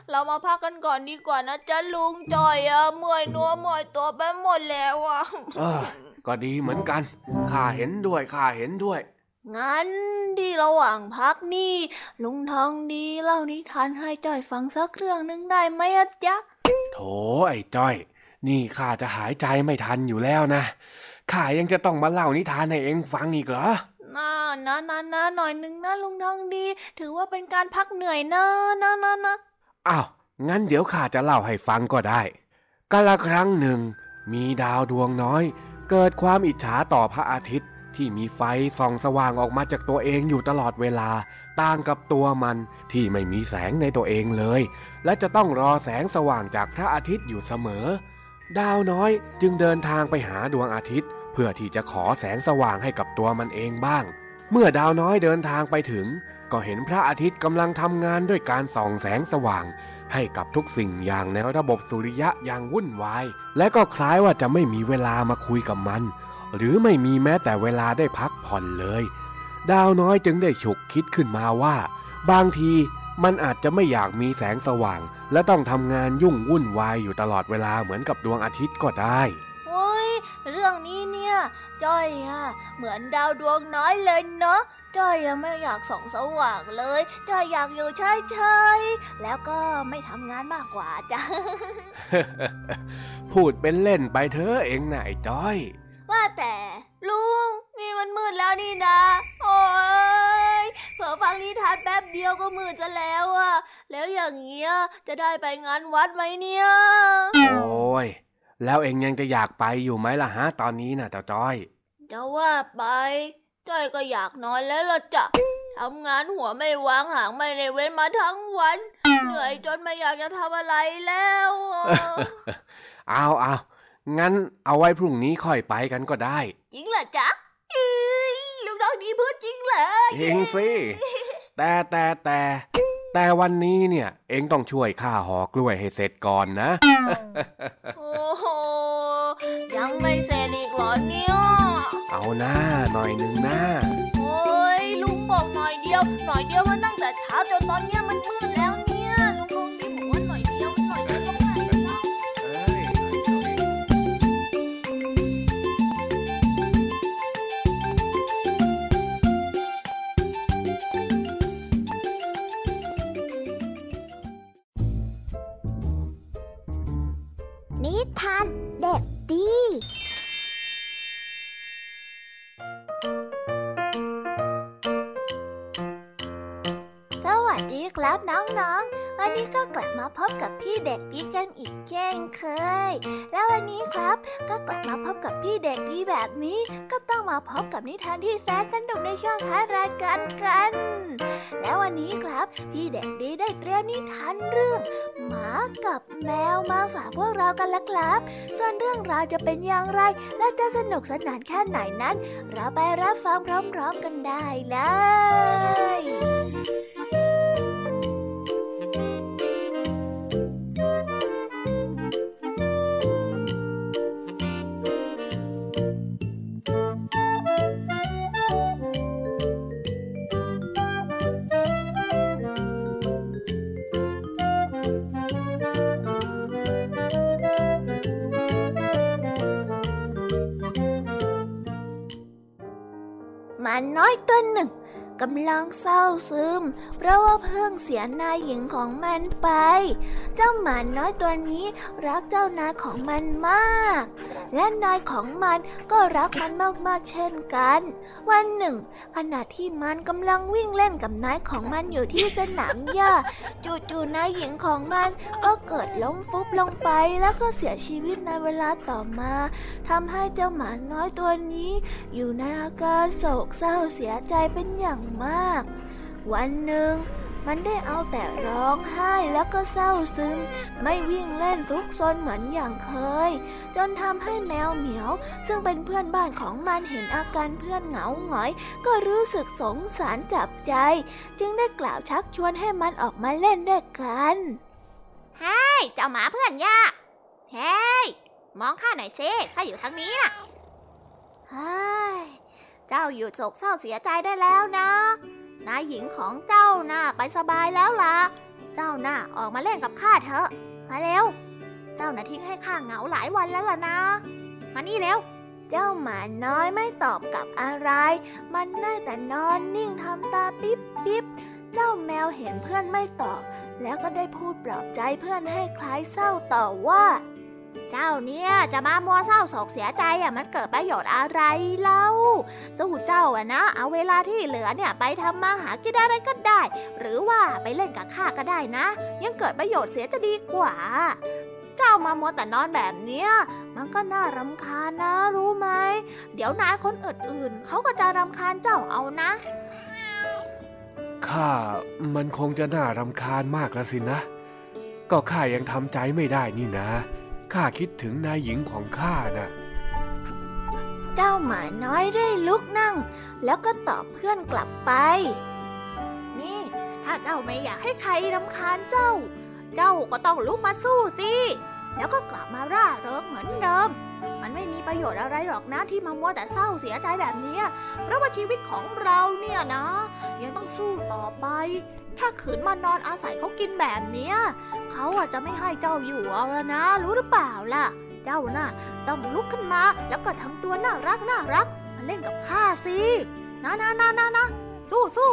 เรามาพักกันก่อนดีกว่านะจ๊ะลุงจอยอะเมื่อยนัวเมื่อยตัวไปหมดแล้วอะเออก็ดีเหมือนกันข้าเห็นด้วยข้าเห็นด้วย งั้นที่ระหว่างพักนี่ ลุงทองดีเล่านิทานให้จอยฟังสักเรื่องหนึ่งได้ไหมอะจ๊ะโถไอ้จ้อย นี่ข้าจะหายใจไม่ทันอยู่แล้วนะข้ายังจะต้องมาเล่านิทานให้เองฟังอีกเหรอ น่านะนะนะหน่อยหนึ่งนะลุงทองดี ถือว่าเป็นการพักเหนื่อยนะนะนะนะอ้าวงั้นเดี๋ยวข้าจะเล่าให้ฟังก็ได้กาละครั้งหนึ่ง มีดาวดวงน้อย เกิดความอิจฉาต่อพระอาทิตย์ที่มีไฟส่องสว่างออกมาจากตัวเองอยู่ตลอดเวลา ต่างกับตัวมันที่ไม่มีแสงในตัวเองเลย และจะต้องรอแสงสว่างจากพระอาทิตย์อยู่เสมอ ดาวน้อยจึงเดินทางไปหาดวงอาทิตย์ พื่อที่จะขอแสงสว่างให้กับตัวมันเองบ้าง เมื่อดาวน้อยเดินทางไปถึง ก็เห็นพระอาทิตย์กำลังทำงานด้วยการส่องแสงสว่าง ให้กับทุกสิ่งอย่างในระบบสุริยะอย่างวุ่นวาย และก็คล้ายว่าจะไม่มีเวลามาคุยกับมัน หรือไม่มีแม้แต่เวลาได้พักผ่อนเลย ดาวน้อยจึงได้ฉุกคิดขึ้นมาว่า บางทีมันอาจจะไม่อยากมีแสงสว่าง และต้องทำงานยุ่งวุ่นวายอยู่ตลอดเวลาเหมือนกับดวงอาทิตย์ก็ได้ เรื่องนี้เนี่ยจ้อยอะเหมือนดาวดวงน้อยเลยเนาะจ้อยอะไม่อยากส่องสว่างเลยจ้อยอยากอยู่เฉยๆแล้วก็ไม่ทำงานมากกว่าจ้ะพูดเป็นเล่นไปเถอะเองนะไอ้จ้อย ว่าแต่ลุงนี่มันมืดแล้วนี่นะ โอ้ยเผื่อฟังนิทานแป๊บเดียวก็มืดจะแล้วอะแล้วอย่างเงี้ยจะได้ไปงานวัดไหมเนี่ย โอ้ย แล้วเองยังจะอยากไปอยู่ไหมล่ะฮะตอนนี้นะเจ้าจ้อย จะว่าไป จ้อยก็อยากนอนแล้วล่ะจ้ะทำงานหัวไม่วางหางไม่ได้เว้นมาทั้งวัน เหนื่อยจนไม่อยากจะทำอะไรแล้วเอาเอางั้นเอาไว้พรุ่งนี้ค่อยไปกันก็ได้ จริงเหรอจ๊ะเอ้ยลูกน้องดีพูดจริงเหรอเองสิแต่แต่แต่ แต่วันนี้เนี่ย เองต้องช่วยข้าห่อกล้วยให้เสร็จก่อนนะ โอ้โห ยังไม่เสร็จอีกเหรอเนี่ย เอาหน้าหน่อยหนึ่งหน้า โอ้ยลุงบอกหน่อยเดียว หน่อยเดียวมันตั้งแต่เช้าจนตอนเนี้ยมันมืด วันนี้ก็กลับมาพบกับพี่เด็กดีกันอีกเช่นเคย แล้ววันนี้ครับ ก็กลับมาพบกับพี่เด็กดีแบบนี้ ก็ต้องมาพบกับนิทานที่แสนสนุกในช่องท้ายรายการกัน แล้ววันนี้ครับ พี่เด็กดีได้เตรียมนิทานเรื่อง หมากับแมวมาฝากพวกเรากันละครับส่วนเรื่องราวจะเป็นอย่างไร และจะสนุกสนานแค่ไหนนั้น เราไปรับฟังพร้อมๆกันได้เลยำลังเศร้าซึม เพราะว่าเพิ่งเสียนายหญิงของมันไป เจ้าหมาน้อยตัวนี้รักเจ้านายของมันมาก และนายของมันก็รักมันมากๆเช่นกัน วันหนึ่ง ขณะที่มันกำลังวิ่งเล่นกับนายของมันอยู่ที่สนามหญ้าจู่ๆนายหญิงของมันก็เกิดล้มฟุบลงไปแล้วก็เสียชีวิตในเวลาต่อมาทำให้เจ้าหมาน้อยตัวนี้ อยู่ในอาการโศกเศร้าเสียใจเป็นอย่างมาก วันหนึ่งมันได้เอาแต่ร้องไห้แล้วก็เศร้าซึม ไม่วิ่งเล่นทุกซนเหมือนอย่างเคย จนทำให้แมวเหมียว ซึ่งเป็นเพื่อนบ้านของมันเห็นอาการเพื่อนเหงาหงอย ก็รู้สึกสงสารจับใจ จึงได้กล่าวชักชวนให้มันออกมาเล่นด้วยกันเฮ้ยเจ้าหมาเพื่อนยากเฮ้ยมองข้าหน่อยซิข้าอยู่ทางนี้น่ะเฮ้ย เจ้าหยุดโศกเศร้าเสียใจได้แล้วนะนายหญิงของเจ้าน่ะไปสบายแล้วล่ะ เจ้าน่ะออกมาเล่นกับข้าเถอะ มาเร็ว เจ้าน่ะทิ้งให้ข้าเหงาหลายวันแล้วล่ะนะ มานี่เร็ว เจ้าหมาน้อยไม่ตอบกับอะไร มันได้แต่นอนนิ่งทำตาปิ๊บปิ๊บ เจ้าแมวเห็นเพื่อนไม่ตอบ แล้วก็ได้พูดปลอบใจเพื่อนให้คลายเศร้าต่อว่า เจ้าเนี่ยจะมามัวเศร้าโศกเสียใจอะมันเกิดประโยชน์อะไรเล่าสู้เจ้าอะนะ เอาเวลาที่เหลือเนี่ยไปทำมาหากินอะไรก็ได้ หรือว่าไปเล่นกับข้าก็ได้นะ ยังเกิดประโยชน์เสียจะดีกว่า เจ้ามามัวแต่นอนแบบเนี้ยมันก็น่ารำคาญนะ รู้ไหมเดี๋ยวนายคนอื่นๆเขาก็จะรำคาญเจ้าเอานะข้ามันคงจะน่ารำคาญมากแล้วสินะ ก็ข้ายังทำใจไม่ได้นี่นะ ข้าคิดถึงนายหญิงของข้านะเจ้าหมาน้อยได้ลุกนั่ง แล้วก็ตอบเพื่อนกลับไป นี่ ถ้าเจ้าไม่อยากให้ใครรำคาญเจ้า เจ้าก็ต้องลุกมาสู้สิ แล้วก็กลับมาร่าเริงเหมือนเดิม มันไม่มีประโยชน์อะไรหรอกนะที่มามัวแต่เศร้าเสียใจแบบนี้ เพราะว่าชีวิตของเราเนี่ยนะ ยังต้องสู้ต่อไป ถ้าขืนมานอนอาศัยเขากินแบบเนี้ยเขาอาจจะไม่ให้เจ้าอยู่เอาละนะ รู้หรือเปล่าล่ะ เจ้าน่ะ ต้องลุกขึ้นมาแล้วก็ทำตัวน่ารักน่ารัก มาเล่นกับข้าสินะนะนะนะนะสู้สู้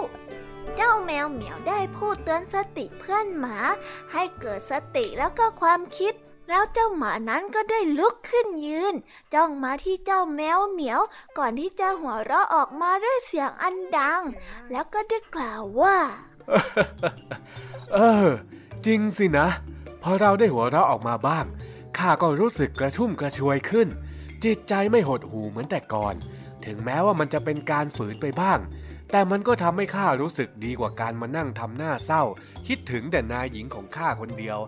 เจ้าแมวเหมียวได้พูดเตือนสติเพื่อนหมา ให้เกิดสติแล้วก็ความคิด แล้วเจ้าหมานั้นก็ได้ลุกขึ้นยืน จ้องมาที่เจ้าแมวเหมียว ก่อนที่จะหัวเราะออกมาด้วยเสียงอันดัง แล้วก็ได้กล่าวว่า เออ จริงสินะ พอเราได้หัวเราะออกมาบ้าง ข้าก็รู้สึกกระชุ่มกระชวยขึ้น จิตใจไม่หดหูเหมือนแต่ก่อน ถึงแม้ว่ามันจะเป็นการฝืนไปบ้าง แต่มันก็ทำให้ข้ารู้สึกดีกว่าการมานั่งทำหน้าเศร้า คิดถึงแต่นายหญิงของข้าคนเดียว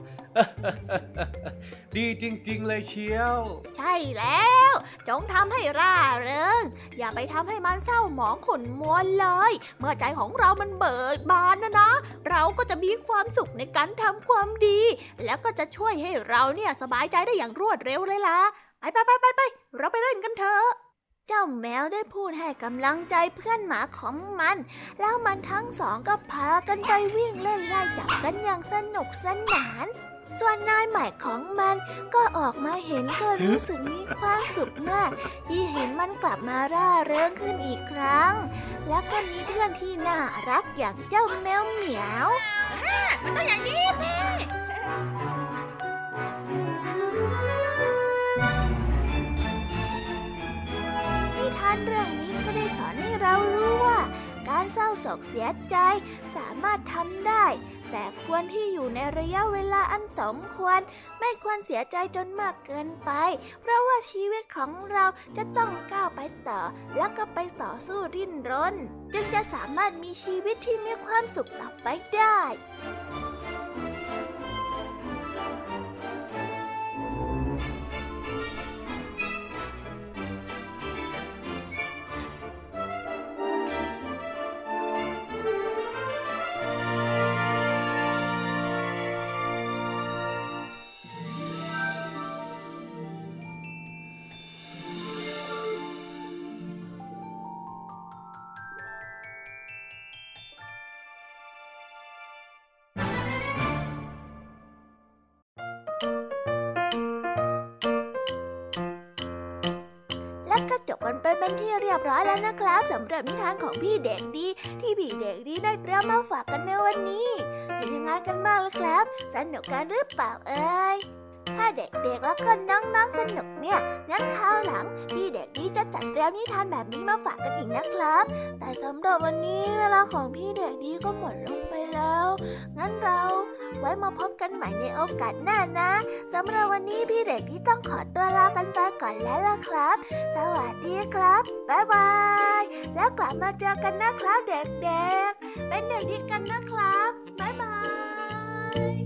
ดีจริง ๆ เลยเชียว ใช่แล้ว จงทำให้ร่าเริง อย่าไปทำให้มันเศร้าหมองขุ่นมัวเลย เมื่อใจของเรามันเบิกบานนะนะ เราก็จะมีความสุขในการทำความดี แล้วก็จะช่วยให้เราเนี่ยสบายใจได้อย่างรวดเร็วเลยล่ะ ไปไปไปไปไปเราไปเล่นกันเถอะเจ้าแมวได้พูดให้กำลังใจเพื่อนหมาของมัน แล้วมันทั้งสองก็พากันไปวิ่งเล่นไล่จับกันอย่างสนุกสนาน ส่วนนายใหม่ของมันก็ออกมาเห็นก็รู้สึกมีความสุขมากที่เห็นมันกลับมาร่าเริงขึ้นอีกครั้ง แล้วก็มีเพื่อนที่น่ารักอย่างเจ้าแมวเหมียวมันก็อย่างนี้แม่นิทานเรื่องนี้ก็ได้สอนให้เรารู้ว่า การเศร้าโศกเสียใจสามารถทำได้ แต่ควรที่อยู่ในระยะเวลาอันสมควร ไม่ควรเสียใจจนมากเกินไป เพราะว่าชีวิตของเราจะต้องก้าวไปต่อ แล้วก็ไปต่อสู้ดิ้นรน จึงจะสามารถมีชีวิตที่มีความสุขต่อไปได้ ร้อยแล้วนะครับสำหรับนิทานของพี่เด็กดีที่พี่เด็กดีได้เตรียมมาฝากกันในวันนี้ เป็นยังไงกันบ้างล่ะครับ สนุกกันหรือเปล่าเอ่ยถ้าเด็กๆแล้วก็น้องๆสนุกเนี่ยงั้นคราวหลังพี่เด็กดีจะจัดเตรียมนิทานแบบนี้มาฝากกันอีกนะครับ แต่สำหรับวันนี้เวลาของพี่เด็กดีก็หมดลง แล้ว งั้นเราไว้มาพบกันใหม่ในโอกาสหน้านะสำหรับวันนี้พี่เด็กที่ต้องขอตัวลากันไปก่อนแล้วล่ะครับ สวัสดีครับ บ๊ายบาย แล้วกลับมาเจอกันนะครับเด็กๆ เป็นเด็กดีกันนะครับ บ๊ายบาย